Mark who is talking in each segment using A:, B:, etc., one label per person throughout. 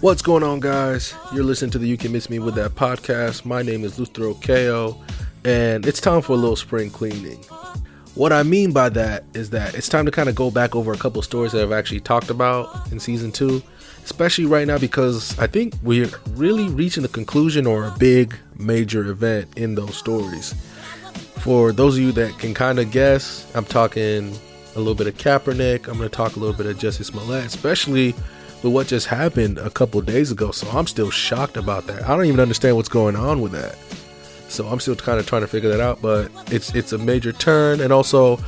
A: What's going on, guys? You're listening to the You Can Miss Me with That podcast. My name is Luther Okeo, and it's time for a little spring cleaning. What I mean by that is that it's time to kind of go back over a couple stories that I've actually talked about in season two, especially right now because I think we're really reaching the conclusion or a big major event in those stories. For those of you that can kind of guess, I'm talking a little bit of Kaepernick. I'm going to talk a little bit of Jussie Smollett, especially with what just happened a couple days ago. So I'm still shocked about that. I don't even understand what's going on with that. So I'm still kind of trying to figure that out. But it's it's a major turn, and also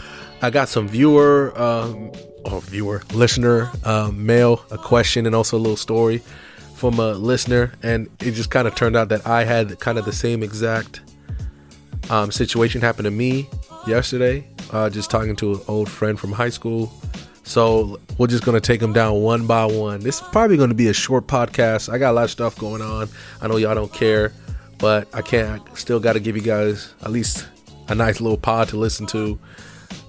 A: I got some viewer, um, or viewer, listener um, mail, a question, and also a little story from a listener, and it just kind of turned out that I had kind of the same exact um, situation happen to me yesterday. Uh, just talking to an old friend from high school so we're just gonna take them down one by one. This is probably gonna be a short podcast. I got a lot of stuff going on. I know y'all don't care, but I can't. Still got to give you guys at least a nice little pod to listen to.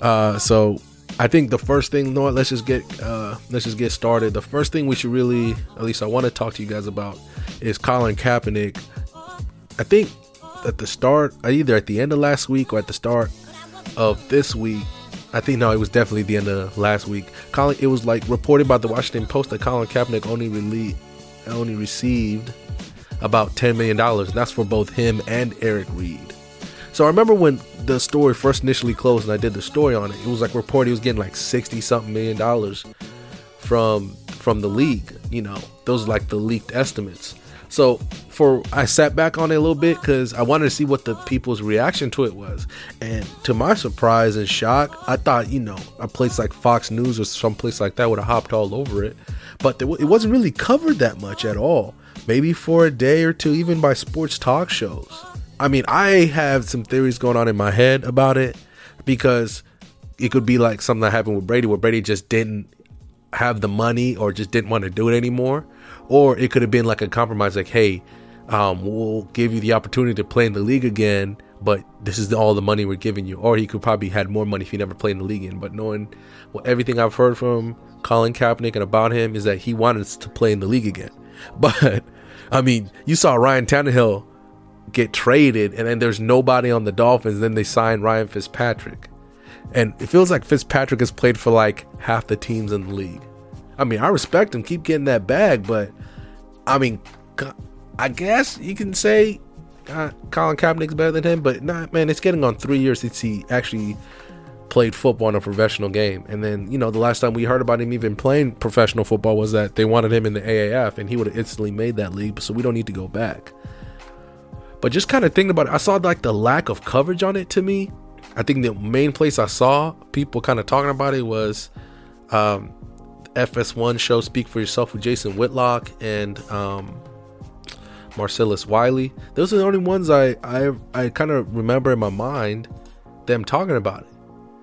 A: Uh, so I think the first thing, what, let's just get uh, let's just get started. The first thing we should really, at least I want to talk to you guys about, is Colin Kaepernick. I think at the start, either at the end of last week or at the start of this week, I think no, it was definitely the end of last week. Colin, it was like reported by the Washington Post that Colin Kaepernick only only received about ten million dollars. That's for both him and Eric Reid. So I remember when the story first initially closed and I did the story on it. It was like reported he was getting like sixty something million dollars from from the league. You know, those are like the leaked estimates. So for I sat back on it a little bit because I wanted to see what the people's reaction to it was, and to my surprise and shock, I thought you know a place like Fox News or some place like that would have hopped all over it, but it wasn't really covered that much at all. Maybe for a day or two, even by sports talk shows. I mean, I have some theories going on in my head about it because it could be like something that happened with Brady, where Brady just didn't have the money or just didn't want to do it anymore or it could have been like a compromise, like, hey, um, we'll give you the opportunity to play in the league again, but this is all the money we're giving you. Or he could probably had more money if he never played in the league again. But knowing well, everything I've heard from Colin Kaepernick and about him is that he wanted to play in the league again. But I mean, you saw Ryan Tannehill get traded, and then there's nobody on the Dolphins. Then they sign Ryan Fitzpatrick, and it feels like Fitzpatrick has played for like half the teams in the league. I mean, I respect him, keep getting that bag, but I mean, I guess you can say uh, Colin Kaepernick's better than him, but not man. It's getting on three years since he actually played football in a professional game. And then, you know, the last time we heard about him even playing professional football was that they wanted him in the AAF and he would have instantly made that league. So we don't need to go back. But just kind of thinking about it, I saw like the lack of coverage on it to me. I think the main place I saw people kind of talking about it was um, FS1 show Speak for Yourself with Jason Whitlock and um, Marcellus Wiley. Those are the only ones I I, I kind of remember in my mind them talking about it,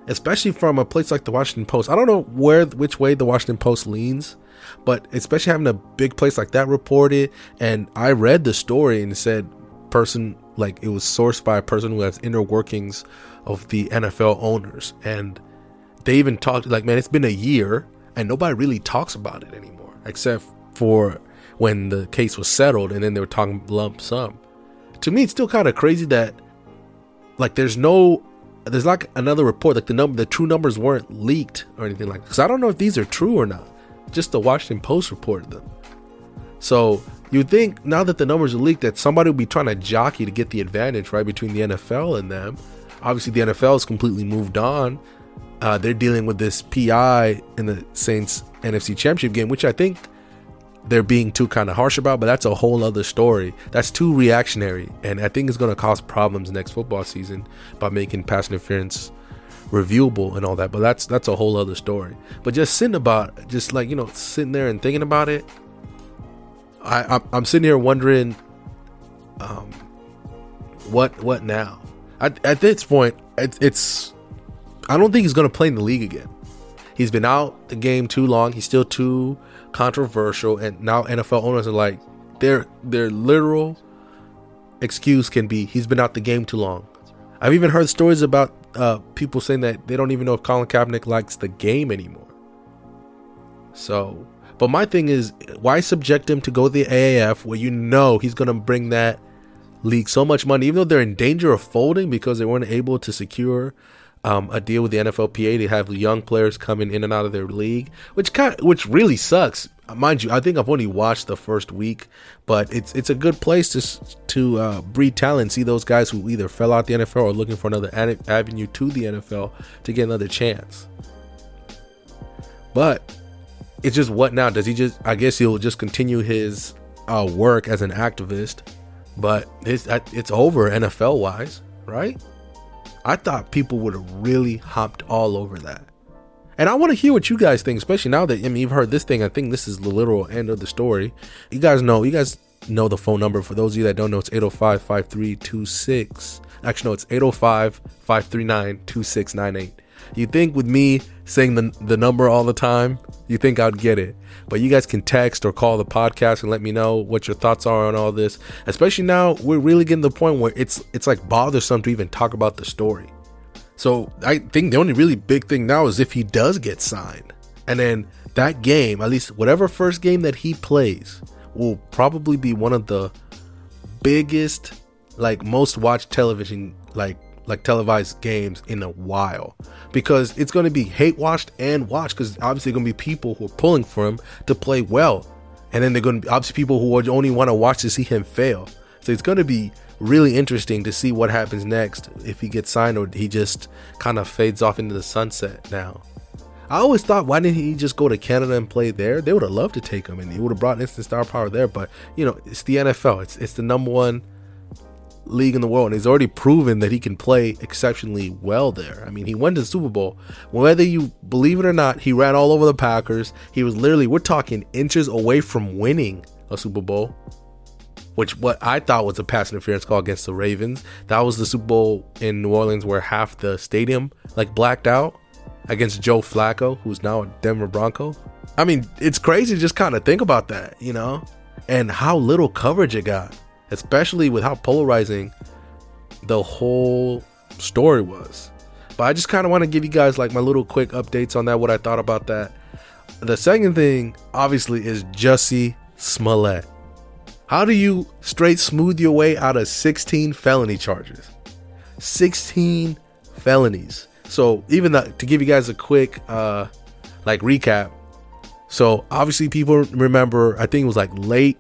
A: especially from a place like the Washington Post. I don't know where which way the Washington Post leans, but especially having a big place like that reported, and I read the story and said person like it was sourced by a person who has inner workings of the NFL owners, and they even talked like man, it's been a year and nobody really talks about it anymore, except for when the case was settled and then they were talking lump sum. To me, it's still kind of crazy that like there's no there's like another report like the number the true numbers weren't leaked or anything like because I don't know if these are true or not. Just the Washington Post reported them. So you think now that the numbers are leaked that somebody will be trying to jockey to get the advantage right between the NFL and them. Obviously, the NFL has completely moved on uh, they're dealing with this PI in the Saints NFC Championship game, which I think they're being too kind of harsh about, but that's a whole other story. That's too reactionary, and I think it's going to cause problems next football season by making pass interference reviewable and all that. But that's that's a whole other story. But just sitting about, just like you know, sitting there and thinking about it, I I'm, I'm sitting here wondering, um, what what now? At, at this point, it, it's I don't think he's going to play in the league again. He's been out the game too long. He's still too controversial, and now NFL owners are like, their their literal excuse can be he's been out the game too long. I've even heard stories about uh, people saying that they don't even know if Colin Kaepernick likes the game anymore. So, But my thing is, why subject him to go to the AAF where you know he's going to bring that league so much money, even though they're in danger of folding because they weren't able to secure um, a deal with the NFLPA to have young players coming in and out of their league, which kind of, which really sucks. Mind you, I think I've only watched the first week, but it's it's a good place to to uh, breed talent. See those guys who either fell out the NFL or looking for another avenue to the NFL to get another chance. But it's just what now? Does he just? I guess he'll just continue his uh, work as an activist, but it's it's over NFL wise, right? I thought people would have really hopped all over that. And I want to hear what you guys think, especially now that I mean you've heard this thing. I think this is the literal end of the story. You guys know, you guys know the phone number. For those of you that don't know, it's 805 5326. Actually, no, it's 805 539 2698. You think with me saying the, the number all the time, you think I'd get it. But you guys can text or call the podcast and let me know what your thoughts are on all this. Especially now, we're really getting to the point where it's it's like bothersome to even talk about the story. So I think the only really big thing now is if he does get signed. And then that game, at least whatever first game that he plays, will probably be one of the biggest, like most watched television, like like televised games in a while because it's going to be hate watched and watched because obviously going to be people who are pulling for him to play well and then they're going to be obviously people who only want to watch to see him fail so it's going to be really interesting to see what happens next if he gets signed or he just kind of fades off into the sunset now I always thought, why didn't he just go to Canada and play there? They would have loved to take him, and he would have brought instant star power there. But you know, it's the NFL. It's it's the number one league in the world, and he's already proven that he can play exceptionally well there. I mean, he went to the Super Bowl. Whether you believe it or not, he ran all over the Packers. He was literally, we're talking inches away from winning a Super Bowl, which what I thought was a pass interference call against the Ravens. That was the Super Bowl in New Orleans where half the stadium like blacked out against Joe Flacco, who's now a Denver Bronco. I mean, it's crazy just kind of think about that, you know, and how little coverage it got especially with how polarizing the whole story was. But I just kind of want to give you guys like my little quick updates on that, what I thought about that. The second thing, obviously, is Jussie Smollett. How do you straight smooth your way out of 16 felony charges? 16 felonies. So even the, to give you guys a quick uh like recap. So obviously people remember I think it was like late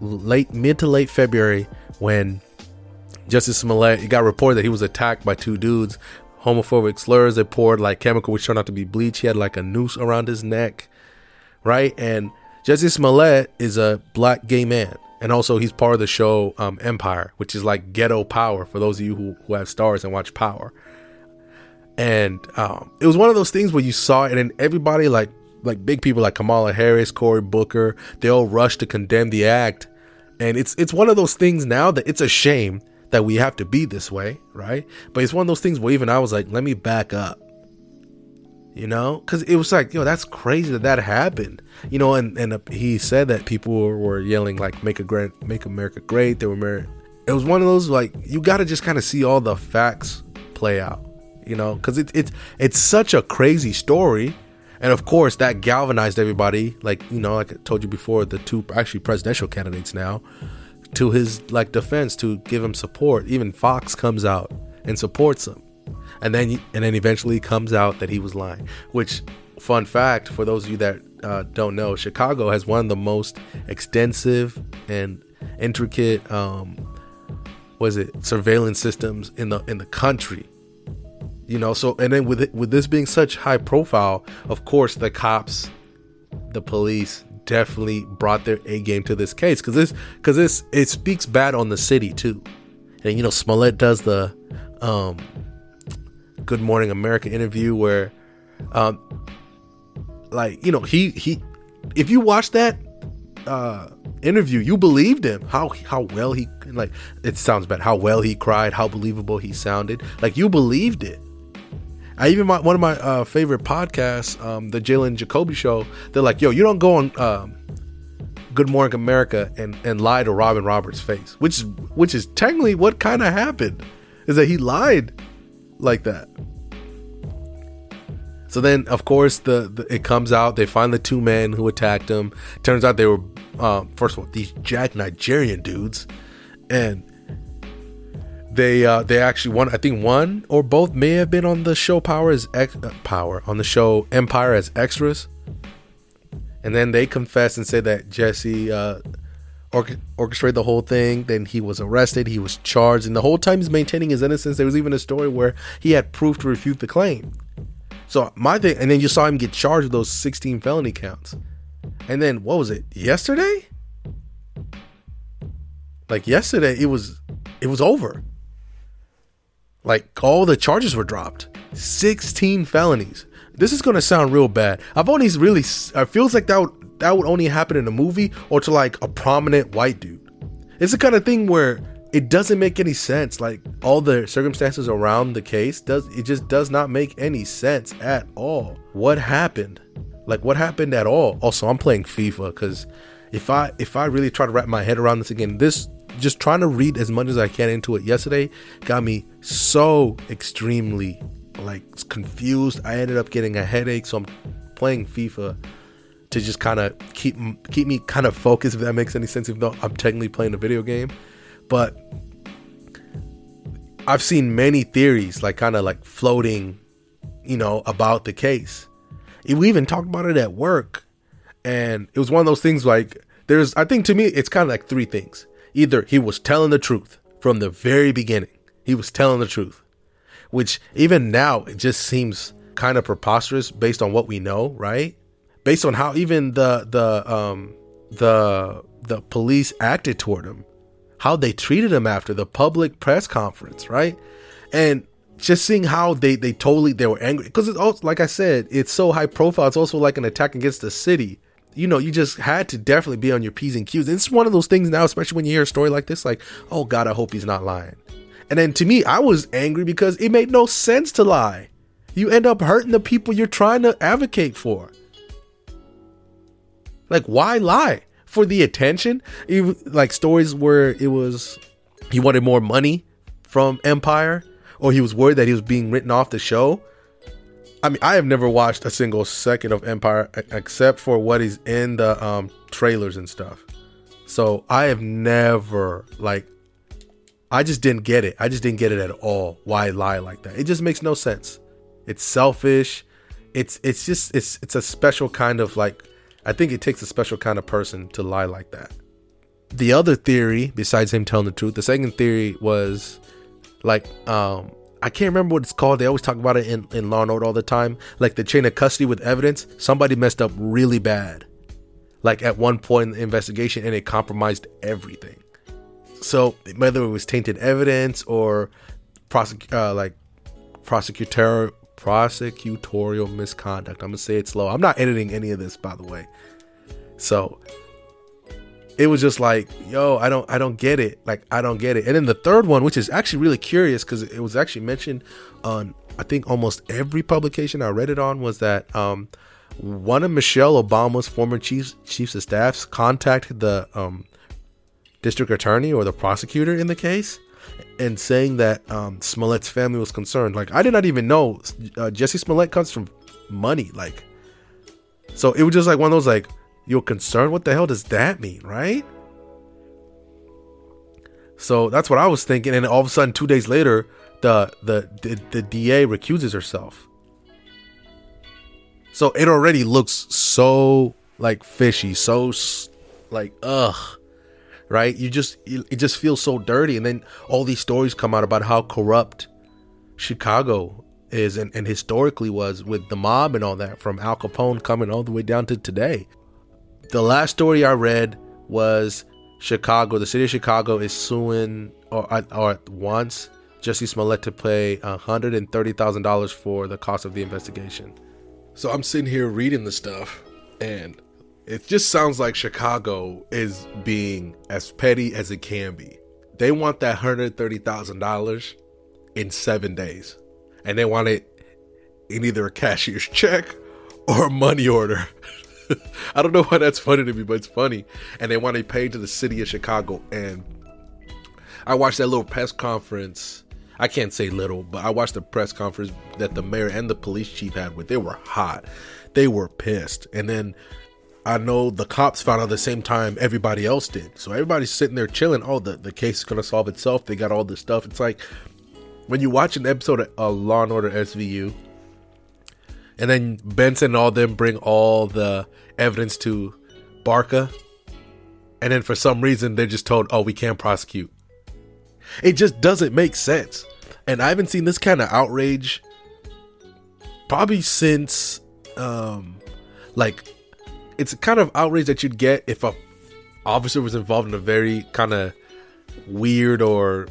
A: late mid to late February when Jussie Smollett it got reported that he was attacked by two dudes, homophobic slurs. They poured like chemical which turned out to be bleach. He had like a noose around his neck, right? And Jussie Smollett is a black gay man. And also, he's part of the show um, Empire, which is like ghetto power for those of you who, who have Starz and watch Power. And um, it was one of those things where you saw it, and everybody like like big people like Kamala Harris, Cory Booker, they all rush to condemn the act. And it's it's one of those things now that it's a shame that we have to be this way, right? But it's one of those things where even I was like, let me back up. You know, because it was like, yo, that's crazy that that happened. You know, and and uh, he said that people were, yelling like, "Make a great, make America great." They were, married. it was one of those like you got to just kind of see all the facts play out. You know, because it's it's it's such a crazy story and of course, that galvanized everybody. Like you know, like I told you before, the two actually presidential candidates now to his like defense to give him support. Even Fox comes out and supports him, and then and then eventually comes out that he was lying. Which, fun fact for those of you that uh, don't know, Chicago has one of the most extensive and intricate um, was it surveillance systems in the in the country you know so and then with it, with this being such high profile of course the cops the police definitely brought their a game to this case because this because this it speaks bad on the city too. And you know smollett does the um good morning america interview where um like you know he he if you watch that uh interview you believed him. How how well he like it sounds bad. How well he cried how believable he sounded. Like you believed it I even my, one of my uh, favorite podcasts, um, the Jalen Jacoby Show. They're like, "Yo, you don't go on um, Good Morning America and and lie to Robin Roberts' face," which which is technically what kind of happened, is that he lied like that. So then, of course, the, the, it comes out. They find the two men who attacked him. Turns out they were uh, first of all these Jack Nigerian dudes, and they uh, they actually one I think one or both may have been on the show Power as ex- uh, Power on the show Empire as extras, and then they confess and say that Jesse uh, orchestrated the whole thing. Then he was arrested. He was charged, and the whole time he's maintaining his innocence. There was even a story where he had proof to refute the claim. So my thing, and then you saw him get charged with those 16 felony counts. And then what was it? Yesterday? Like yesterday, it was it was over. Like all the charges were dropped. 16 felonies. This is gonna sound real bad. I've only really it feels like that would that would only happen in a movie or to like a prominent white dude. It's the kind of thing where it doesn't make any sense. Like all the circumstances around the case does it just does not make any sense at all. What happened? Like what happened at all? Also, I'm playing FIFA because if I if I really try to wrap my head around this again, this just trying to read as much as I can into it yesterday got me so extremely like confused. I ended up getting a headache, so I'm playing FIFA to just kind of keep keep me kind of focused. If that makes any sense, even though I'm technically playing a video game. But I've seen many theories like kind of like floating, you know, about the case. We even talked about it at work. And it was one of those things like there's I think to me it's kind of like three things. Either he was telling the truth from the very beginning. He was telling the truth. Which even now it just seems kind of preposterous based on what we know, right? Based on how even the the um the the police acted toward him how they treated him after the public press conference, right? And just seeing how they they totally they were angry because it's also like I said, it's so high profile. It's also like an attack against the city. You know, you just had to definitely be on your p's and q's. It's one of those things now, especially when you hear a story like this, like, oh God, I hope he's not lying. And then to me, I was angry because it made no sense to lie. You end up hurting the people you're trying to advocate for. Like, why lie? for the attention. Like stories where it was he wanted more money from Empire, or he was worried that he was being written off the show. I mean, I have never watched a single second of Empire except for what is in the um, trailers and stuff. So I have never like I just didn't get it. I just didn't get it at all. Why lie like that? It just makes no sense. It's selfish. It's it's just it's it's a special kind of like I think it takes a special kind of person to lie like that. The other theory, besides him telling the truth, the second theory was like, um, I can't remember what it's called. They always talk about it in, in Law and Order all the time. Like the chain of custody with evidence. Somebody messed up really bad. Like at one point in the investigation and it compromised everything. So whether it was tainted evidence or prosec- uh, like prosecutor prosecutorial misconduct. I'm gonna say it slow. I'm not editing any of this, by the way. So it was just like, yo, I don't, I don't get it. Like, I don't get it. And then the third one, which is actually really curious, because it was actually mentioned on, I think almost every publication I read it on, was that um, one of Michelle Obama's former chiefs chiefs of staffs contacted the um, district attorney or the prosecutor in the case and saying that um, Smollett's family was concerned. Like I did not even know uh, Jesse Smollett comes from money. Like, so it was just like one of those like you're concerned. What the hell does that mean, right? So that's what I was thinking, and all of a sudden, two days later, the the the, the DA recuses herself. So it already looks so like fishy, so like ugh right? You just it just feels so dirty, and then all these stories come out about how corrupt Chicago is and, and historically was with the mob and all that, from Al Capone coming all the way down to today. The last story I read was Chicago. The city of Chicago is suing or or wants Jesse Smollett to pay hundred and thirty thousand dollars for the cost of the investigation. So I'm sitting here reading the stuff, and it just sounds like Chicago is being as petty as it can be. They want that $130,000 in seven days. And they want it in either a cashier's check or a money order. I don't know why that's funny to me, but it's funny. And they want to pay to the city of Chicago. And I watched that little press conference. I can't say little, but I watched the press conference that the mayor and the police chief had with. They were hot. They were pissed. And then I know the cops found out the same time everybody else did. So everybody's sitting there chilling. Oh, the, the case is going to solve itself. They got all this stuff. It's like when you watch an episode of uh, Law and Order SVU, and then Benson and all them bring all the evidence to Barba, and then for some reason they're just told, oh, we can't prosecute. It just doesn't make sense. And I haven't seen this kind of outrage probably since um like it's kind of outrage that you'd get if a officer was involved in a very kind of weird or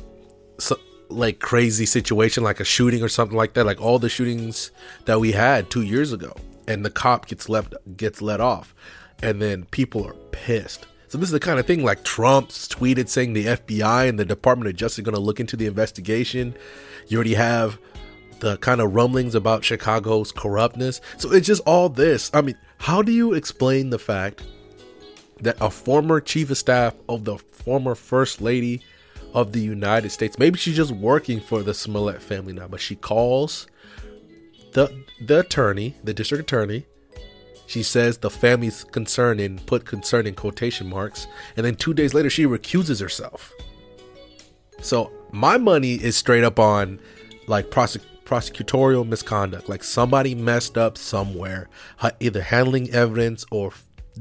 A: like crazy situation like a shooting or something like that like all the shootings that we had 2 years ago and the cop gets left gets let off and then people are pissed so this is the kind of thing like Trump's tweeted saying the FBI and the Department of Justice are going to look into the investigation. You already have the kind of rumblings about Chicago's corruptness. So it's just all this. I mean, how do you explain the fact that a former chief of staff of the former first lady of the United States, maybe she's just working for the Smollett family now, but she calls the the attorney, the district attorney, she says the family's concerned and put concern in quotation marks, and then two days later she recuses herself. So my money is straight up on like prosec- prosecutorial misconduct, like somebody messed up somewhere, either handling evidence or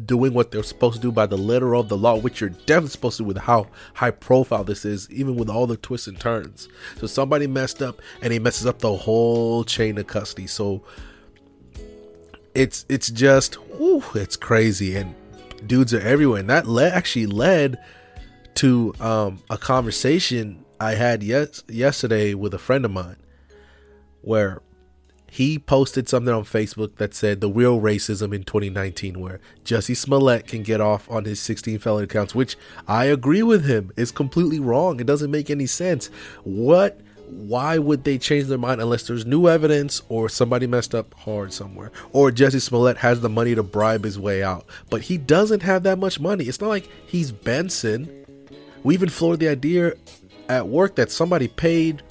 A: doing what they're supposed to do by the letter of the law, which you're definitely supposed to do with how high profile this is, even with all the twists and turns. So somebody messed up and he messes up the whole chain of custody. So it's it's just whew, it's crazy and dudes are everywhere and that led actually led to um, a conversation I had yes yesterday with a friend of mine where he posted something on Facebook that said the real racism in 2019 where Jesse Smollett can get off on his 16 felony counts which I agree with him. Is completely wrong. It doesn't make any sense. What why would they change their mind unless there's new evidence or somebody messed up hard somewhere? Or Jesse Smollett has the money to bribe his way out but he doesn't have that much money. It's not like he's Benson. We even floored the idea at work that somebody paid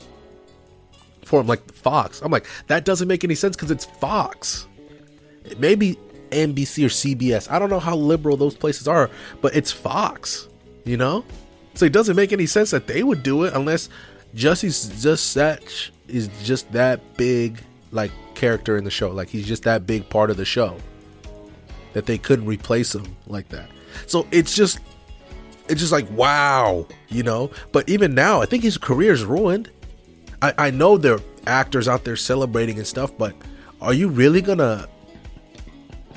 A: for him like Fox I'm like that doesn't make any sense because it's Fox maybe NBC or CBS I don't know how liberal those places are but it's Fox you know so it doesn't make any sense that they would do it unless Jussie's just such is just that big like character in the show. Like he's just that big part of the show that they couldn't replace him like that. So it's just it's just like wow, you know. But even now, I think his career is ruined. I I know there are actors out there celebrating and stuff, but are you really gonna?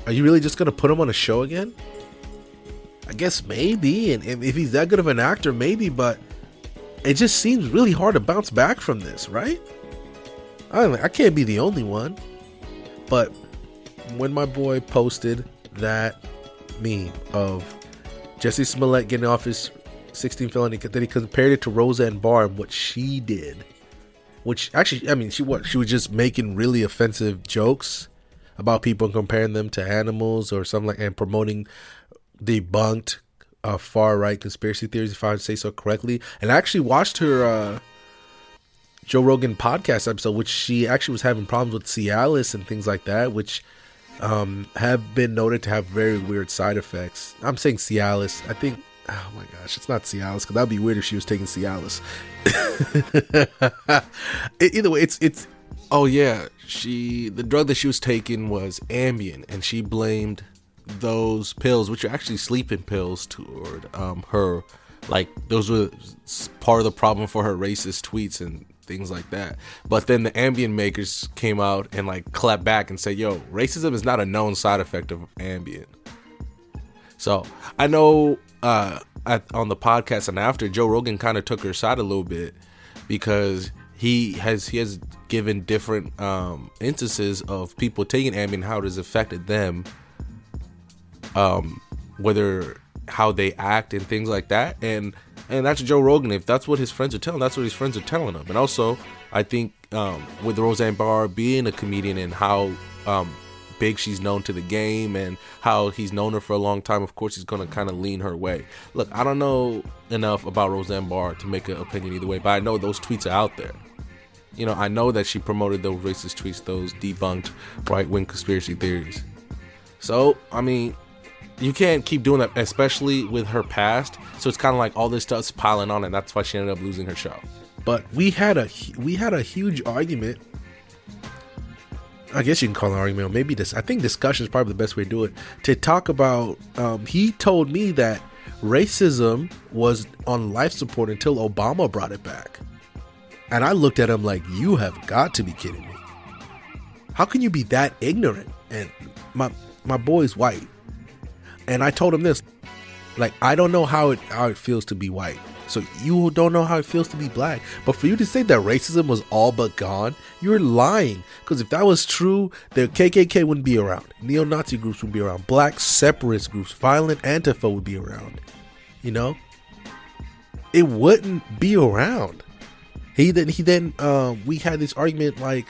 A: Are you really just gonna put him on a show again? I guess maybe, and if he's that good of an actor, maybe. But it just seems really hard to bounce back from this, right? I I can't be the only one. But when my boy posted that meme of Jesse Smollett getting off his 16 felony, that he compared it to Roseanne Barr and what she did, which actually, I mean, she what she was just making really offensive jokes about people and comparing them to animals or something like, and promoting debunked uh, far right conspiracy theories, if I say so correctly. And I actually watched her uh, Joe Rogan podcast episode, which she actually was having problems with Cialis and things like that, which um, have been noted to have very weird side effects. I'm saying Cialis. I think. Oh my gosh, it's not Cialis because that'd be weird if she was taking Cialis. Either way, it's it's. Oh yeah, she the drug that she was taking was Ambien, and she blamed those pills, which are actually sleeping pills, toward um, her. Like those were part of the problem for her racist tweets and things like that. But then the Ambien makers came out and like clapped back and said, "Yo, racism is not a known side effect of Ambien." So I know uh, at, on the podcast and after Joe Rogan kind of took her side a little bit because he has he has given different um, instances of people taking Ambien, how it has affected them um, whether how they act and things like that. And and that's Joe Rogan. If that's what his friends are telling, that's what his friends are telling him. And also, I think um, with Roseanne Barr being a comedian and how um, big she's known to the game and how he's known her for a long time, of course he's going to kind of lean her way. Look, I don't know enough about Roseanne Barr to make an opinion either way, but I know those tweets are out there. You know, I know that she promoted those racist tweets, those debunked right wing conspiracy theories. So, I mean, you can't keep doing that, especially with her past. So it's kind of like all this stuff's piling on, and that's why she ended up losing her show. But we had a we had a huge argument. I guess you can call it an argument, maybe this. I think discussion is probably the best way to do it. To talk about, um, he told me that racism was on life support until Obama brought it back, and I looked at him like, "You have got to be kidding me! How can you be that ignorant?" And my my boy's white and I told him this, like I don't know how it how it feels to be white. So you don't know how it feels to be black. But for you to say that racism was all but gone, you're lying. Because if that was true, the KKK wouldn't be around. Neo-Nazi groups would be around. Black separatist groups, violent Antifa would be around. You know, it wouldn't be around. He then he then uh, we had this argument like,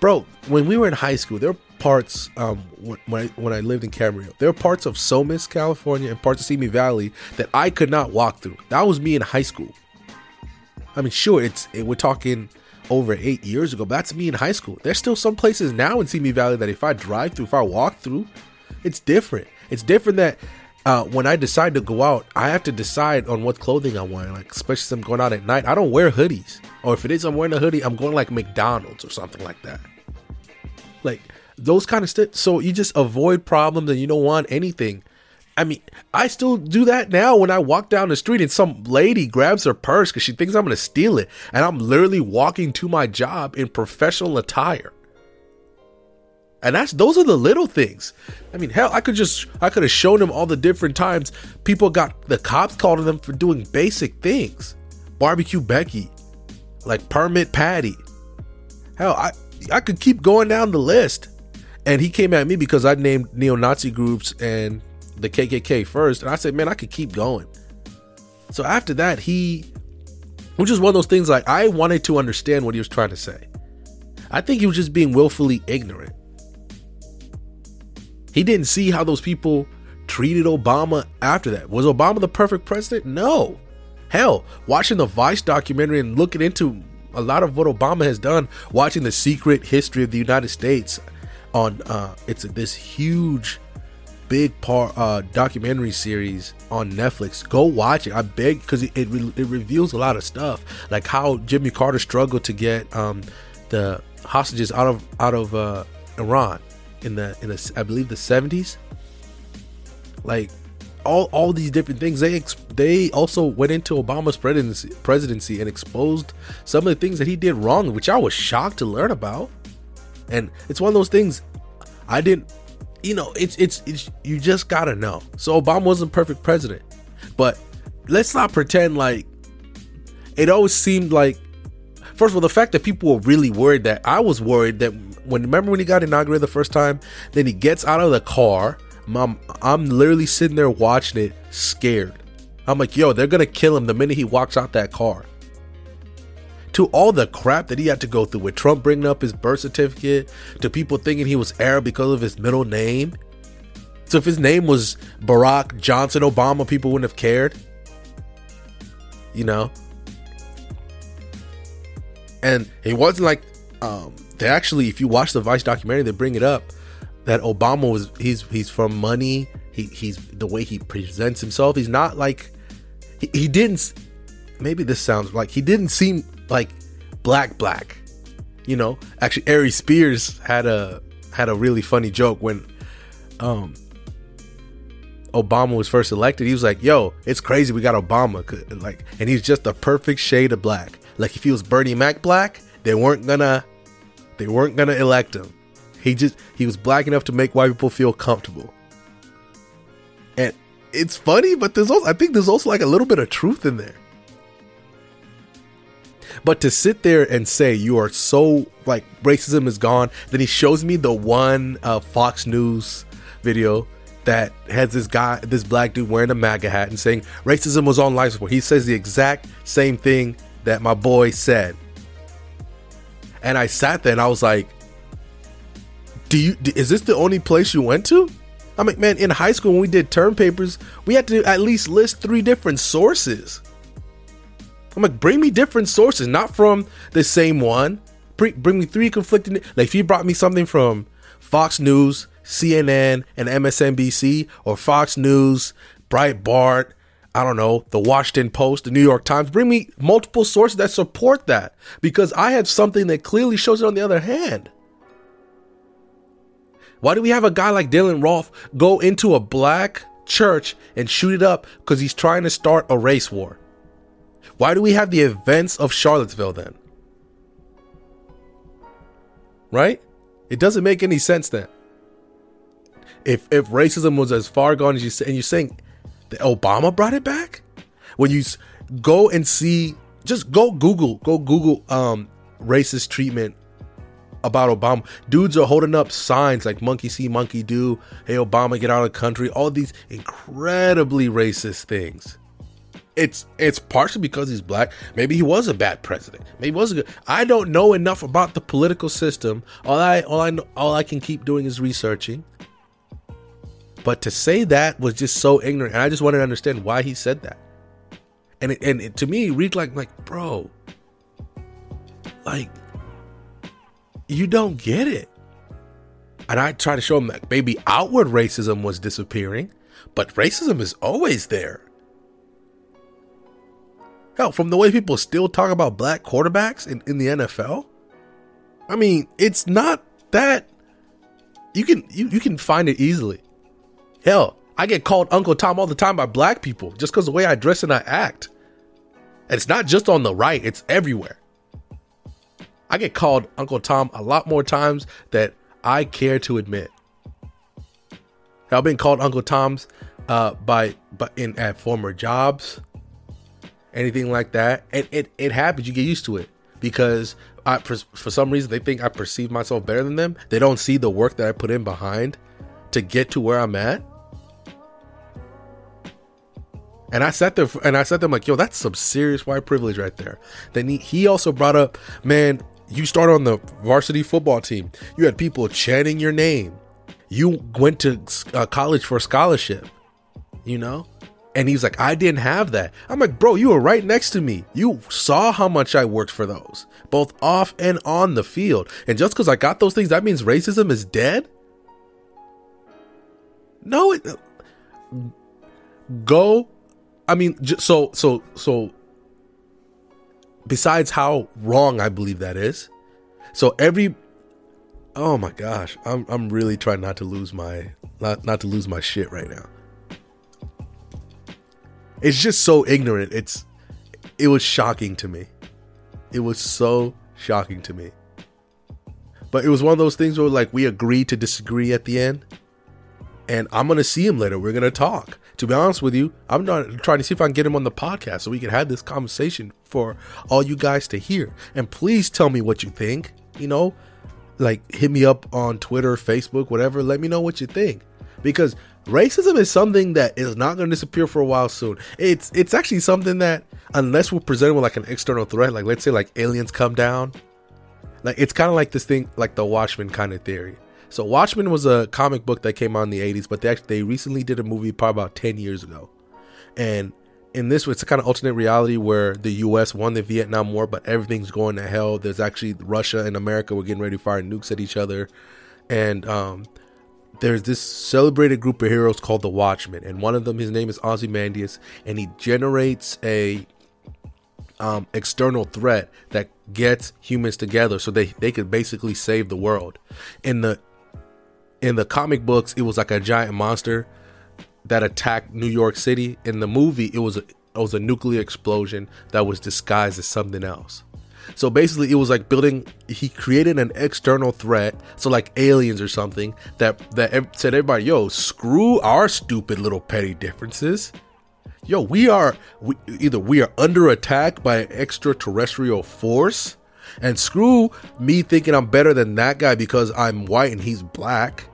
A: bro, when we were in high school, there were parts um, when I, when I lived in Camarillo. There are parts of Somis, California, and parts of Simi Valley that I could not walk through. That was me in high school. I mean, sure, it's it, we're talking over eight years ago, but that's me in high school. There's still some places now in Simi Valley that if I drive through, if I walk through, it's different. It's different that uh, when I decide to go out, I have to decide on what clothing I'm wearing. Like, especially if I'm going out at night, I don't wear hoodies. Or if it is I'm wearing a hoodie, I'm going like McDonald's or something like that. Like, those kind of stuff. So you just avoid problems and you don't want anything. I mean, I still do that now when I walk down the street and some lady grabs her purse because she thinks I'm going to steal it. And I'm literally walking to my job in professional attire. And that's those are the little things. I mean, hell, I could just I could have shown them all the different times people got the cops called on them for doing basic things. Barbecue Becky, like permit Patty. Hell, I I could keep going down the list. And he came at me because I named neo Nazi groups and the KKK first. And I said, man, I could keep going. So after that, he, which is one of those things like I wanted to understand what he was trying to say. I think he was just being willfully ignorant. He didn't see how those people treated Obama after that. Was Obama the perfect president? No. Hell, watching the Vice documentary and looking into a lot of what Obama has done, watching the secret history of the United States, on uh it's this huge big part uh documentary series on Netflix. Go watch it. I beg because it it, re- it, reveals a lot of stuff, like how Jimmy Carter struggled to get um the hostages out of out of uh Iran in the in the I believe the 70s. Like all all these different things they ex- they also went into Obama's presidency presidency and exposed some of the things that he did wrong, which I was shocked to learn about. And it's one of those things I didn't you know, it's it's it's you just got to know. So Obama wasn't perfect president. But let's not pretend like it always seemed like first of all the fact that people were really worried that I was worried that when remember when he got inaugurated the first time, then he gets out of the car, mom I'm literally sitting there watching it scared. I'm like, "Yo, they're to kill him the minute he walks out that car." To all the crap that he had to go through with Trump bringing up his birth certificate, to people thinking he was Arab because of his middle name. So if his name was Barack Johnson Obama, people wouldn't have cared. You know? And it wasn't like um, they actually, if you watch the Vice documentary, they bring it up that Obama was he's he's from money. He he's the way he presents himself. He's not like he, he didn't. Maybe this sounds like he didn't seem like black black. You know, actually, Ari Spears had a had a really funny joke when um Obama was first elected. He was like, "Yo, it's crazy we got Obama." Like, and he's just the perfect shade of black. Like, if he was Bernie Mac black, they weren't gonna they weren't gonna elect him. He just he was black enough to make white people feel comfortable. And it's funny, but there's also I think there's also like a little bit of truth in there. But to sit there and say you are so like racism is gone, then he shows me the one uh, Fox News video that has this guy, this black dude wearing a MAGA hat and saying racism was on life support. He says the exact same thing that my boy said. And I sat there and I was like, "Do you? Is this the only place you went to?" I'm like, man, in high school when we did term papers, we had to at least list three different sources. I'm like, bring me different sources, not from the same one. bring, me three conflicting. Like if you brought me something from Fox News, CNN, and MSNBC, or Fox News, Breitbart, I don't know, the Washington Post, the New York Times, bring me multiple sources that support that because I have something that clearly shows it on the other hand. Why do we have a guy like Dylan Roof go into a black church and shoot it up because he's trying to start a race war? Why do we have the events of Charlottesville then? Right? It doesn't make any sense then. If if racism was as far gone as you say, and you're saying that Obama brought it back, when you go and see, just go Google, go Google um racist treatment about Obama. Dudes are holding up signs like monkey see, monkey do. Hey, Obama, get out of the country. All these incredibly racist things it's it's partially because he's black. Maybe he was a bad president. Maybe he was a good. I don't know enough about the political system. All I all I know, all I can keep doing is researching. But to say that was just so ignorant, and I just wanted to understand why he said that. And it, and it, to me, read like like bro, like you don't get it. And I try to show him that maybe outward racism was disappearing, but racism is always there. Hell, from the way people still talk about black quarterbacks in, in the NFL, I mean, it's not that you can you, you can find it easily. Hell, I get called Uncle Tom all the time by black people just because the way I dress and I act. And it's not just on the right, it's everywhere. I get called Uncle Tom a lot more times that I care to admit. I've been called Uncle Tom's uh, by, by in at former jobs anything like that. And it, it happens. You get used to it because I, for some reason, they think I perceive myself better than them. They don't see the work that I put in behind to get to where I'm at. And I sat there and I said them like, yo, that's some serious white privilege right there. Then he, he also brought up, man, you started on the varsity football team. You had people chanting your name. You went to uh, college for a scholarship, you know? And he's like, I didn't have that. I'm like, bro, you were right next to me. You saw how much I worked for those, both off and on the field. And just because I got those things, that means racism is dead? No, it, go. I mean, so, so, so, besides how wrong I believe that is, so every, oh my gosh, I'm, I'm really trying not to lose my, not, not to lose my shit right now it's just so ignorant. It's it was shocking to me. It was so shocking to me. But it was one of those things where like we agreed to disagree at the end. And I'm gonna see him later. We're gonna talk. To be honest with you, I'm not trying to see if I can get him on the podcast so we can have this conversation for all you guys to hear. And please tell me what you think. You know, like hit me up on Twitter, Facebook, whatever. Let me know what you think. Because racism is something that is not going to disappear for a while soon. It's it's actually something that unless we're presented with like an external threat, like let's say like aliens come down, like it's kind of like this thing like the Watchmen kind of theory. So Watchmen was a comic book that came out in the 80s, but they actually they recently did a movie probably about 10 years ago. And in this it's a kind of alternate reality where the US won the Vietnam War, but everything's going to hell. There's actually Russia and America were getting ready to fire nukes at each other. And um there's this celebrated group of heroes called the Watchmen, and one of them, his name is Ozymandias, and he generates a um, external threat that gets humans together so they they could basically save the world. In the in the comic books, it was like a giant monster that attacked New York City. In the movie, it was a, it was a nuclear explosion that was disguised as something else. So basically, it was like building. He created an external threat, so like aliens or something that that said everybody, "Yo, screw our stupid little petty differences." Yo, we are we, either we are under attack by an extraterrestrial force, and screw me thinking I'm better than that guy because I'm white and he's black.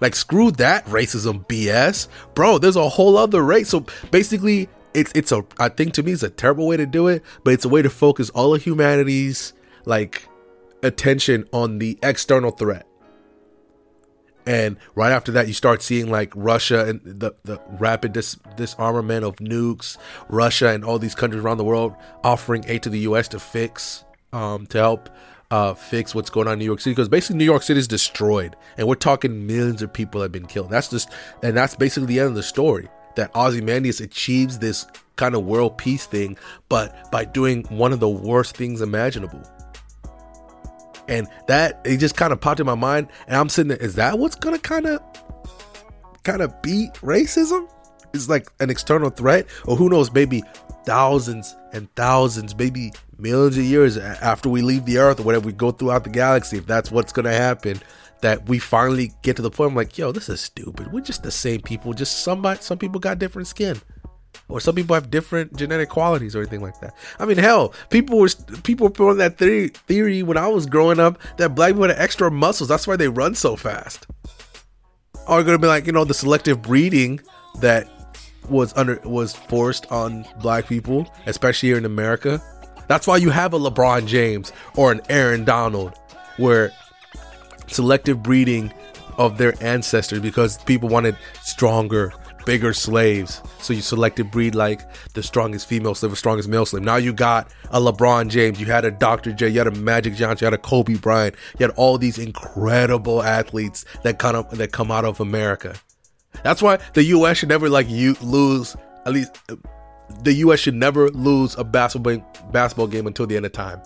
A: Like screw that racism BS, bro. There's a whole other race. So basically, it's it's a I think to me it's a terrible way to do it, but it's a way to focus all of humanity's like attention on the external threat. And right after that, you start seeing like Russia and the, the rapid dis- disarmament of nukes, Russia and all these countries around the world offering aid to the U.S. to fix, um, to help uh, fix what's going on in New York City because basically New York City is destroyed, and we're talking millions of people have been killed. That's just, and that's basically the end of the story. That Ozymandias achieves this kind of world peace thing, but by doing one of the worst things imaginable. And that it just kind of popped in my mind, and I'm sitting there. Is that what's gonna kind of, kind of beat racism? Is like an external threat, or who knows? Maybe thousands and thousands, maybe millions of years after we leave the earth or whatever, we go throughout the galaxy, if that's what's gonna happen, that we finally get to the point I'm like, yo, this is stupid. We're just the same people. Just somebody some people got different skin. Or some people have different genetic qualities or anything like that. I mean, hell, people were people were putting that theory theory when I was growing up that black people had extra muscles. That's why they run so fast. Are gonna be like, you know, the selective breeding that was under was forced on black people, especially here in America. That's why you have a LeBron James or an Aaron Donald, where selective breeding of their ancestors because people wanted stronger, bigger slaves. So you selected breed like the strongest female slave, the strongest male slave. Now you got a LeBron James, you had a Dr. J, you had a Magic Johnson, you had a Kobe Bryant, you had all these incredible athletes that kind of that come out of America. That's why the U.S. should never like you lose at least the U.S. should never lose a basketball basketball game until the end of time,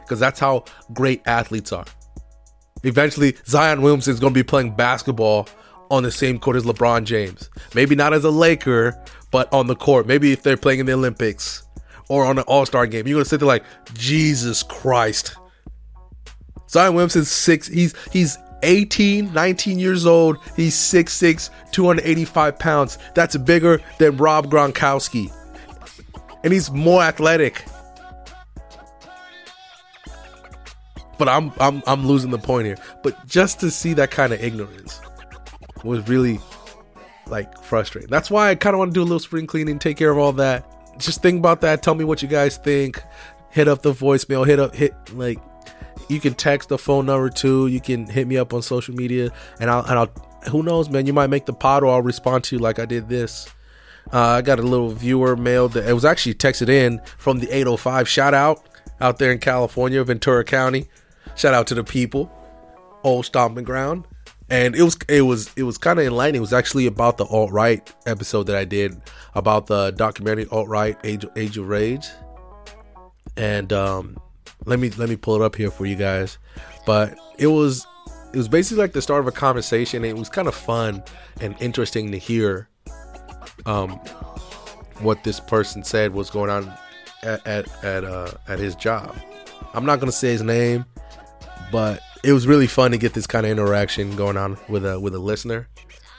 A: because that's how great athletes are. Eventually, Zion Williamson is going to be playing basketball on the same court as LeBron James. Maybe not as a Laker, but on the court. Maybe if they're playing in the Olympics or on an All Star game, you're going to sit there like, Jesus Christ. Zion Williamson's six. He's he's 18, 19 years old. He's 6'6, 285 pounds. That's bigger than Rob Gronkowski. And he's more athletic. But I'm I'm I'm losing the point here. But just to see that kind of ignorance was really like frustrating. That's why I kind of want to do a little spring cleaning, take care of all that. Just think about that. Tell me what you guys think. Hit up the voicemail. Hit up hit like you can text the phone number too. You can hit me up on social media, and I'll and I'll. Who knows, man? You might make the pod, or I'll respond to you like I did this. Uh, I got a little viewer mail that it was actually texted in from the 805. Shout out out there in California, Ventura County. Shout out to the people, old stomping ground. And it was it was it was kind of enlightening. It was actually about the alt right episode that I did about the documentary alt right Age Age of Rage. And um, let me let me pull it up here for you guys. But it was it was basically like the start of a conversation. it was kind of fun and interesting to hear um, what this person said was going on at at at, uh, at his job. I'm not gonna say his name, but it was really fun to get this kind of interaction going on with a with a listener,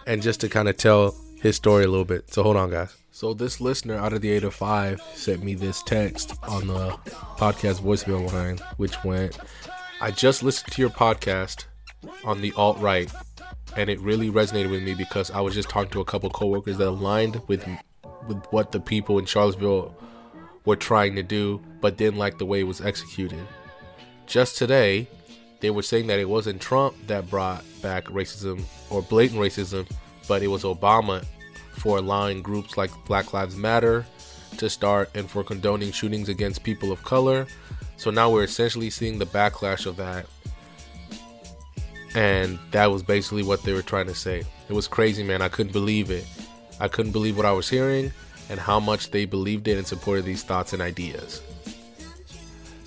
A: and just to kind of tell his story a little bit. So hold on, guys. So this listener out of the eight of five sent me this text on the podcast voicemail line, which went, "I just listened to your podcast on the alt right, and it really resonated with me because I was just talking to a couple coworkers that aligned with with what the people in Charlottesville were trying to do, but didn't like the way it was executed. Just today, they were saying that it wasn't Trump that brought back racism or blatant racism, but it was Obama for allowing groups like Black Lives Matter to start and for condoning shootings against people of color. So now we're essentially seeing the backlash of that. And that was basically what they were trying to say. It was crazy, man. I couldn't believe it. I couldn't believe what I was hearing and how much they believed it and supported these thoughts and ideas.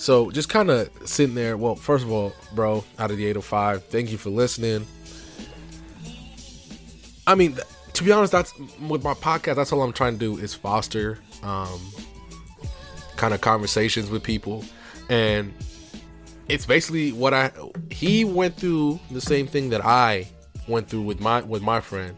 A: So just kind of sitting there. Well, first of all, bro, out of the 805, thank you for listening. I mean, to be honest, that's with my podcast. That's all I'm trying to do is foster um, kind of conversations with people, and it's basically what I. He went through the same thing that I went through with my with my friend.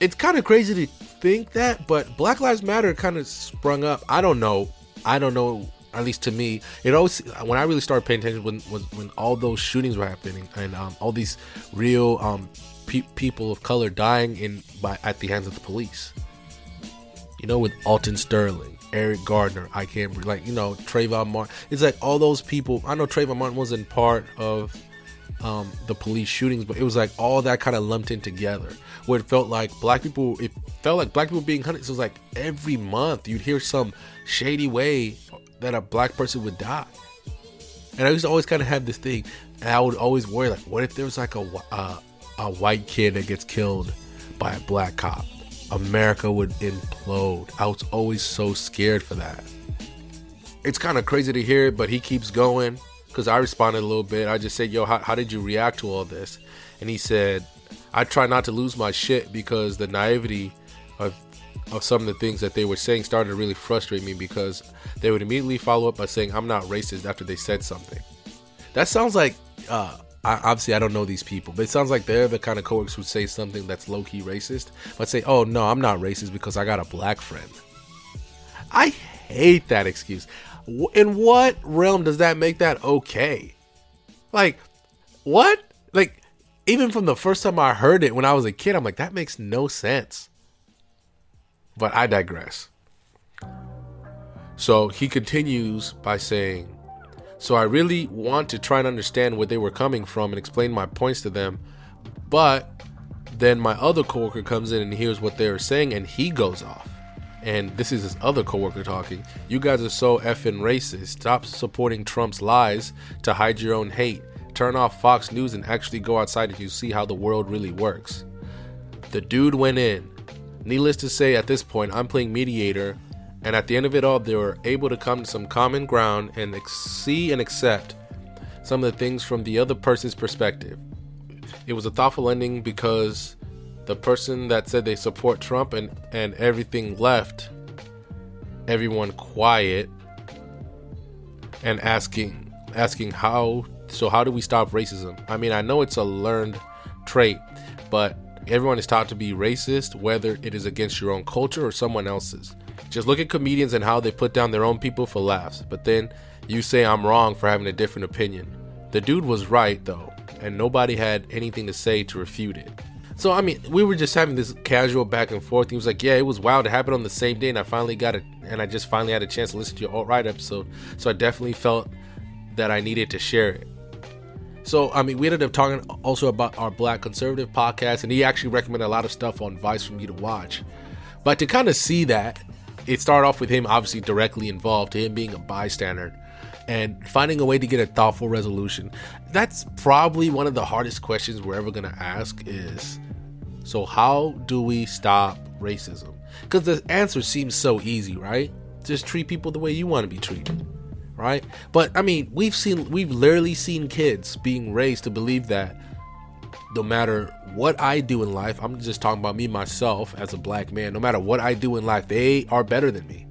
A: It's kind of crazy to think that, but Black Lives Matter kind of sprung up. I don't know. I don't know. At least to me, it always when I really started paying attention when when, when all those shootings were happening and um, all these real um, pe- people of color dying in by at the hands of the police. You know, with Alton Sterling, Eric Gardner, I can't like you know Trayvon Martin. It's like all those people. I know Trayvon Martin wasn't part of um, the police shootings, but it was like all that kind of lumped in together. Where it felt like black people, it felt like black people being hunted. So it was like every month you'd hear some shady way that a black person would die. And I used to always kind of have this thing, and I would always worry like, what if there was like a uh, a white kid that gets killed by a black cop? America would implode. I was always so scared for that. It's kind of crazy to hear it, but he keeps going because I responded a little bit. I just said, "Yo, how, how did you react to all this?" And he said, "I try not to lose my shit because the naivety of of some of the things that they were saying started to really frustrate me because they would immediately follow up by saying I'm not racist after they said something. That sounds like uh, I, obviously I don't know these people, but it sounds like they're the kind of coworkers who say something that's low key racist, but say, "Oh no, I'm not racist because I got a black friend." I hate that excuse. In what realm does that make that okay? Like, what? Like, even from the first time I heard it when I was a kid, I'm like, that makes no sense. But I digress. So he continues by saying, So I really want to try and understand where they were coming from and explain my points to them. But then my other coworker comes in and hears what they are saying and he goes off. And this is his other coworker talking. You guys are so effing racist. Stop supporting Trump's lies to hide your own hate. Turn off Fox News and actually go outside and you see how the world really works. The dude went in. Needless to say, at this point, I'm playing mediator, and at the end of it all, they were able to come to some common ground and see and accept some of the things from the other person's perspective. It was a thoughtful ending because the person that said they support Trump and, and everything left everyone quiet and asking asking how so how do we stop racism? I mean, I know it's a learned trait, but Everyone is taught to be racist, whether it is against your own culture or someone else's. Just look at comedians and how they put down their own people for laughs, but then you say I'm wrong for having a different opinion. The dude was right, though, and nobody had anything to say to refute it. So, I mean, we were just having this casual back and forth. He was like, Yeah, it was wild. It happened on the same day, and I finally got it, and I just finally had a chance to listen to your alt right episode. So, I definitely felt that I needed to share it. So, I mean, we ended up talking also about our Black Conservative podcast, and he actually recommended a lot of stuff on Vice for me to watch. But to kind of see that, it started off with him obviously directly involved, him being a bystander, and finding a way to get a thoughtful resolution. That's probably one of the hardest questions we're ever going to ask is so, how do we stop racism? Because the answer seems so easy, right? Just treat people the way you want to be treated right? But I mean, we've seen we've literally seen kids being raised to believe that no matter what I do in life, I'm just talking about me myself as a black man, no matter what I do in life, they are better than me.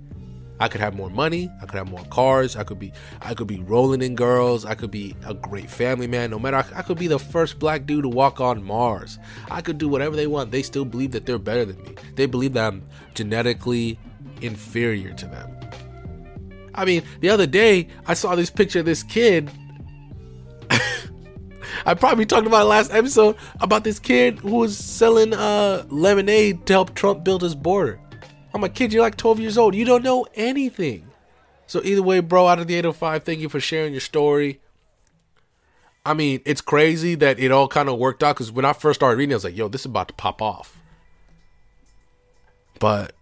A: I could have more money, I could have more cars, I could be I could be rolling in girls, I could be a great family man, no matter I could be the first black dude to walk on Mars. I could do whatever they want. They still believe that they're better than me. They believe that I'm genetically inferior to them. I mean, the other day I saw this picture of this kid. I probably talked about last episode about this kid who was selling uh, lemonade to help Trump build his border. I'm a kid, you're like 12 years old. You don't know anything. So either way, bro, out of the 805, thank you for sharing your story. I mean, it's crazy that it all kind of worked out because when I first started reading, I was like, yo, this is about to pop off. But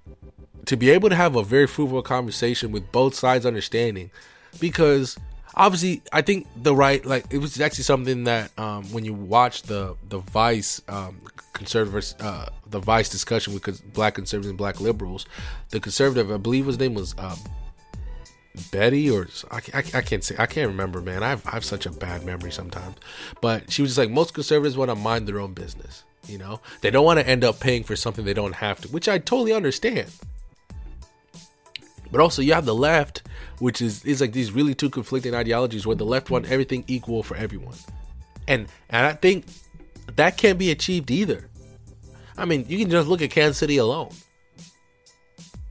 A: to be able to have a very fruitful conversation with both sides understanding because obviously I think the right like it was actually something that um, when you watch the the Vice um, uh, the Vice discussion with black conservatives and black liberals, the conservative I believe his name was uh, Betty or I, I, I, can't say I can't remember man I have, I have such a bad memory sometimes, but she was just like most conservatives want to mind their own business. You know, they don't want to end up paying for something they don't have to, which I totally understand. But also you have the left, which is is like these really two conflicting ideologies where the left want everything equal for everyone. And and I think that can't be achieved either. I mean, you can just look at Kansas City alone.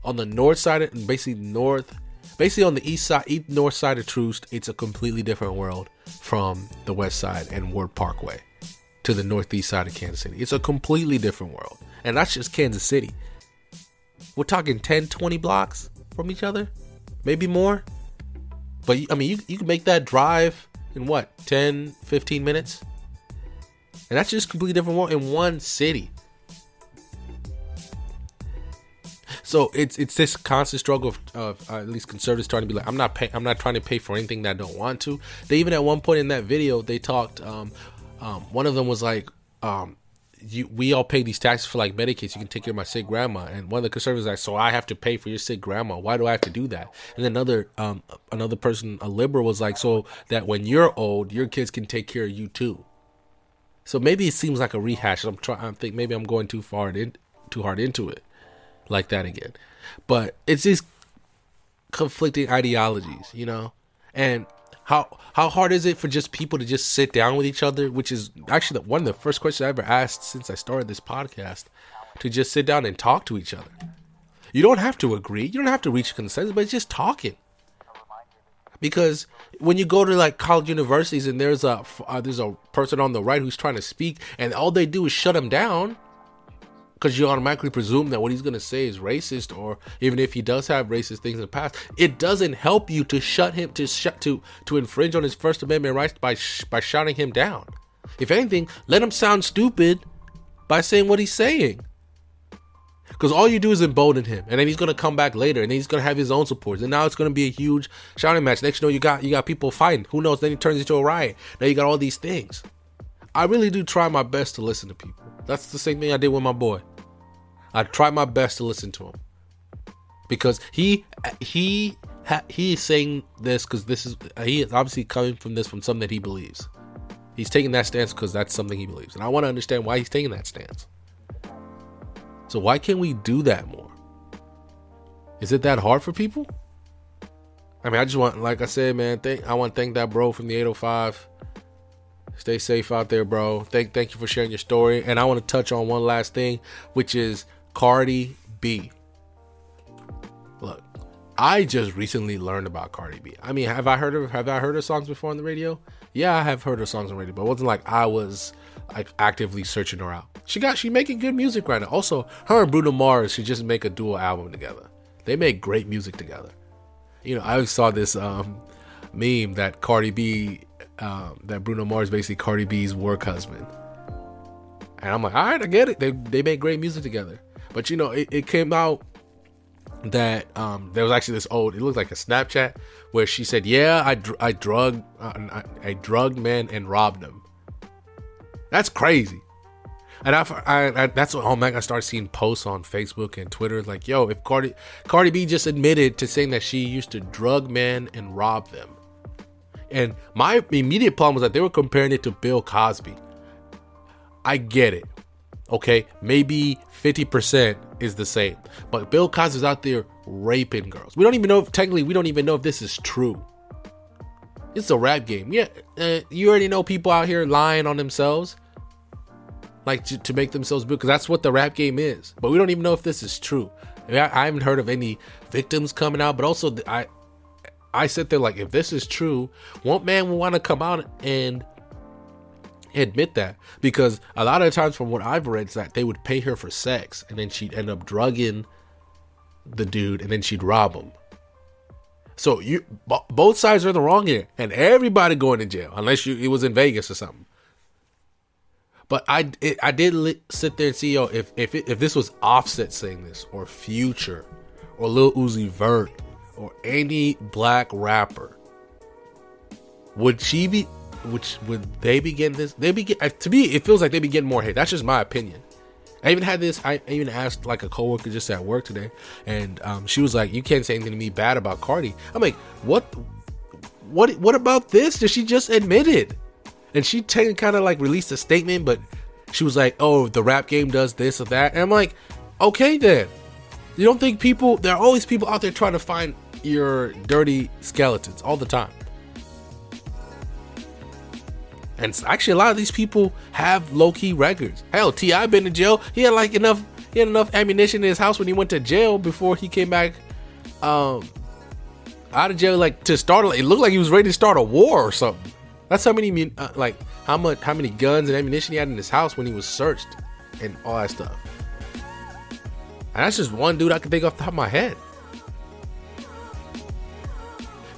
A: On the north side, and basically north, basically on the east side, east north side of Troost, it's a completely different world from the west side and Ward Parkway to the northeast side of Kansas City. It's a completely different world. And that's just Kansas City. We're talking 10, 20 blocks from each other, maybe more. But I mean, you, you can make that drive in what 10, 15 minutes, and that's just completely different world in one city. So it's it's this constant struggle of, of uh, at least conservatives trying to be like, I'm not pay, I'm not trying to pay for anything that I don't want to. They even at one point in that video they talked. Um, um, one of them was like, um, you, we all pay these taxes for like Medicaid, so you can take care of my sick grandma. And one of the conservatives like, so I have to pay for your sick grandma. Why do I have to do that? And another, um, another person, a liberal, was like, so that when you're old, your kids can take care of you too. So maybe it seems like a rehash. I'm trying. I think maybe I'm going too far in, too hard into it, like that again. But it's these conflicting ideologies, you know, and how how hard is it for just people to just sit down with each other? Which is actually the, one of the first questions I ever asked since I started this podcast, to just sit down and talk to each other. You don't have to agree. You don't have to reach consensus, but it's just talking because when you go to like college universities and there's a uh, there's a person on the right who's trying to speak and all they do is shut them down because you automatically presume that what he's going to say is racist or even if he does have racist things in the past it doesn't help you to shut him to shut to to infringe on his first amendment rights by sh- by shutting him down if anything let him sound stupid by saying what he's saying because all you do is embolden him, and then he's gonna come back later, and then he's gonna have his own supporters, and now it's gonna be a huge shouting match. Next, you know, you got you got people fighting. Who knows? Then it turns into a riot. Now you got all these things. I really do try my best to listen to people. That's the same thing I did with my boy. I try my best to listen to him because he he he is saying this because this is he is obviously coming from this from something that he believes. He's taking that stance because that's something he believes, and I want to understand why he's taking that stance. So why can't we do that more? Is it that hard for people? I mean, I just want, like I said, man. Thank I want to thank that bro from the 805. Stay safe out there, bro. Thank thank you for sharing your story. And I want to touch on one last thing, which is Cardi B. Look, I just recently learned about Cardi B. I mean, have I heard of have I heard her songs before on the radio? Yeah, I have heard her songs on radio, but it wasn't like I was like actively searching her out. She got she making good music right now. Also, her and Bruno Mars should just make a dual album together. They make great music together. You know, I always saw this um, meme that Cardi B, um, that Bruno Mars basically Cardi B's work husband. And I'm like, all right, I get it. They they make great music together. But you know, it, it came out that um, there was actually this old. It looked like a Snapchat where she said, "Yeah, I dr- I drugged uh, I, I men and robbed them." That's crazy. And I, I, I that's when oh man, I started seeing posts on Facebook and Twitter like, yo, if Cardi Cardi B just admitted to saying that she used to drug men and rob them. And my immediate problem was that they were comparing it to Bill Cosby. I get it. Okay, maybe 50% is the same. But Bill Cosby's out there raping girls. We don't even know if technically we don't even know if this is true. It's a rap game. Yeah, uh, you already know people out here lying on themselves like to, to make themselves because that's what the rap game is. But we don't even know if this is true. I, mean, I, I haven't heard of any victims coming out, but also I I sit there like if this is true, won't man want to come out and admit that because a lot of times from what I've read is that they would pay her for sex and then she'd end up drugging the dude and then she'd rob him. So you both sides are the wrong here, and everybody going to jail unless you it was in Vegas or something. But I it, I did li- sit there and see yo if if it, if this was Offset saying this or Future or Lil Uzi Vert or any black rapper, would she be? Which would they be getting this? They be get, to me. It feels like they be getting more hate. That's just my opinion. I even had this. I even asked like a coworker just at work today, and um, she was like, "You can't say anything to me bad about Cardi." I'm like, "What? What? What about this? Did she just admit it?" and she t- kind of like released a statement, but she was like, "Oh, the rap game does this or that," and I'm like, "Okay, then." You don't think people? There are always people out there trying to find your dirty skeletons all the time. And actually, a lot of these people have low key records. Hell, T.I. been in jail. He had like enough. He had enough ammunition in his house when he went to jail before he came back, um, out of jail. Like to start, it looked like he was ready to start a war or something. That's how many uh, like how much how many guns and ammunition he had in his house when he was searched and all that stuff. And that's just one dude I can think off the top of my head.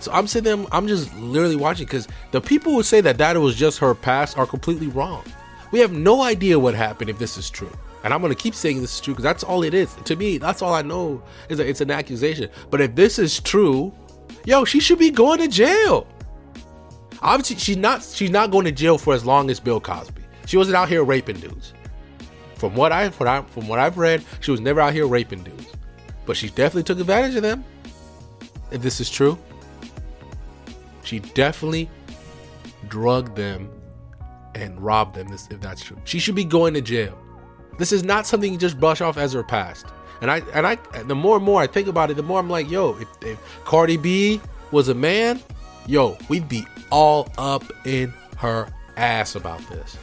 A: So I'm sitting there, I'm just literally watching because the people who say that that was just her past are completely wrong. We have no idea what happened if this is true. and I'm gonna keep saying this is true because that's all it is. To me, that's all I know is that it's an accusation. But if this is true, yo, she should be going to jail. Obviously, she's not. She's not going to jail for as long as Bill Cosby. She wasn't out here raping dudes. From what I, from, I, from what I've read, she was never out here raping dudes. But she definitely took advantage of them. If this is true, she definitely drugged them and robbed them. If that's true, she should be going to jail. This is not something you just brush off as her past. And I and I the more and more I think about it, the more I'm like, yo, if, if Cardi B was a man, yo, we'd be all up in her ass about this.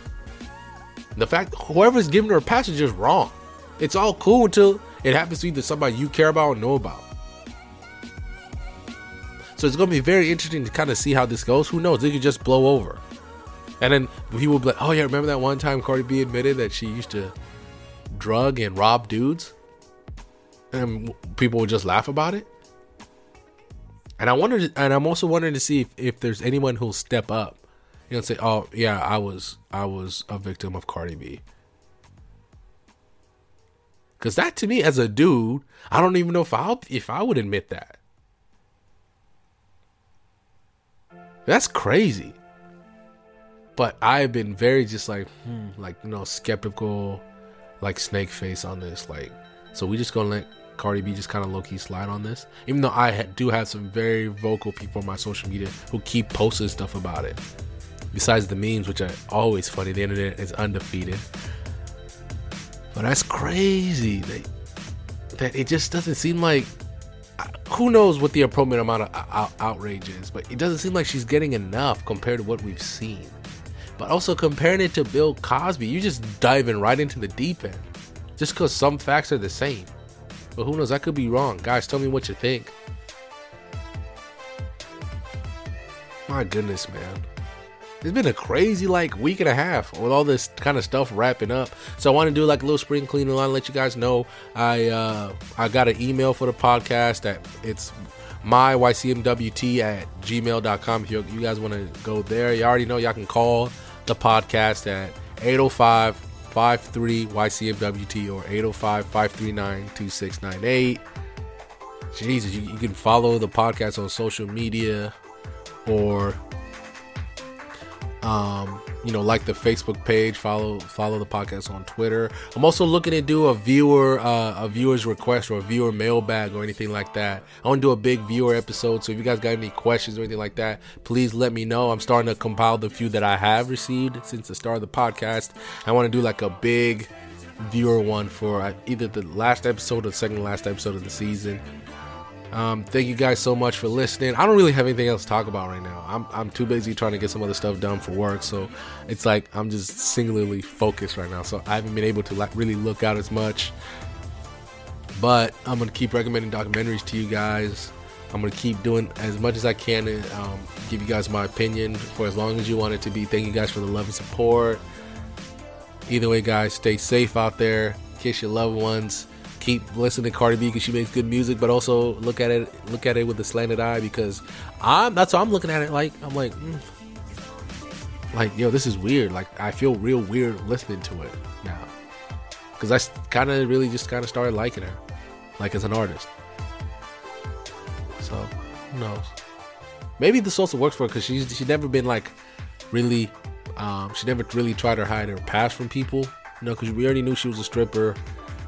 A: The fact whoever's giving her a pass is just wrong. It's all cool until it happens to either somebody you care about or know about. So it's gonna be very interesting to kind of see how this goes. Who knows? It could just blow over. And then people will be like, oh yeah, remember that one time Cardi B admitted that she used to drug and rob dudes? And people would just laugh about it. And I wonder, and I'm also wondering to see if, if there's anyone who'll step up, you know, say, "Oh, yeah, I was, I was a victim of Cardi B." Because that to me, as a dude, I don't even know if I if I would admit that. That's crazy. But I've been very just like, hmm, like you know, skeptical, like snake face on this. Like, so we just gonna let Cardi B just kind of low key slide on this. Even though I ha- do have some very vocal people on my social media who keep posting stuff about it. Besides the memes, which are always funny, the internet is undefeated. But that's crazy that, that it just doesn't seem like. Who knows what the appropriate amount of out- outrage is, but it doesn't seem like she's getting enough compared to what we've seen. But also comparing it to Bill Cosby, you're just diving right into the deep end. Just because some facts are the same. But who knows? I could be wrong. Guys, tell me what you think. My goodness, man. It's been a crazy like week and a half with all this kind of stuff wrapping up. So I want to do like a little spring cleaning line, let you guys know. I uh I got an email for the podcast that it's my ycmwt at gmail.com if you, guys want to go there you already know y'all can call the podcast at 805 53 YCMWT or 805 539 2698. Jesus, you, you can follow the podcast on social media or um, you know, like the Facebook page, follow follow the podcast on Twitter. I'm also looking to do a viewer uh, a viewer's request or a viewer mailbag or anything like that. I want to do a big viewer episode. So if you guys got any questions or anything like that, please let me know. I'm starting to compile the few that I have received since the start of the podcast. I want to do like a big viewer one for uh, either the last episode or the second last episode of the season. Um, thank you guys so much for listening. I don't really have anything else to talk about right now. I'm, I'm too busy trying to get some other stuff done for work. So it's like I'm just singularly focused right now. So I haven't been able to like really look out as much. But I'm gonna keep recommending documentaries to you guys. I'm gonna keep doing as much as I can and um, give you guys my opinion for as long as you want it to be. Thank you guys for the love and support. Either way, guys, stay safe out there. Kiss your loved ones keep listening to Cardi B because she makes good music, but also look at it look at it with a slanted eye because I'm that's how I'm looking at it. Like I'm like, mm, like yo, this is weird. Like I feel real weird listening to it now because I kind of really just kind of started liking her, like as an artist. So who knows? Maybe this also works for her because she's she's never been like really. Um, she never really tried to hide her past from people, you know, because we already knew she was a stripper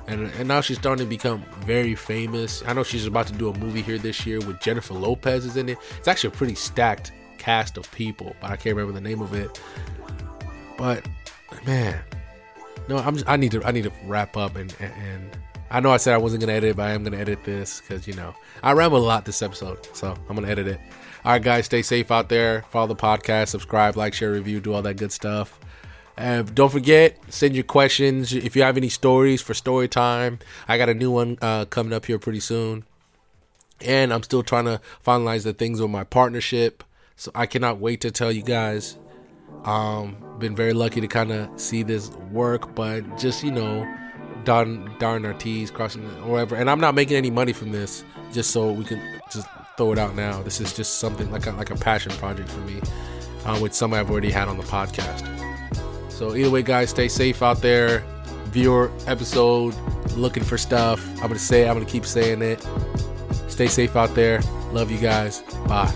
A: and and now she's starting to become very famous. I know she's about to do a movie here this year with Jennifer Lopez is in it. It's actually a pretty stacked cast of people, but I can't remember the name of it. But man, no, I'm just, I need to I need to wrap up and and I know I said I wasn't gonna edit, but I am gonna edit this because you know I ramble a lot this episode, so I'm gonna edit it. All right, guys, stay safe out there. Follow the podcast, subscribe, like, share, review, do all that good stuff. And don't forget, send your questions. If you have any stories for story time, I got a new one uh, coming up here pretty soon. And I'm still trying to finalize the things with my partnership. So I cannot wait to tell you guys. Um, been very lucky to kind of see this work, but just, you know, darn, darn our T's, crossing whatever. And I'm not making any money from this, just so we can just throw it out now. This is just something like a, like a passion project for me, uh, with some I've already had on the podcast. So either way, guys, stay safe out there. viewer episode, looking for stuff. I'm gonna say it, I'm gonna keep saying it. Stay safe out there. Love you guys. Bye.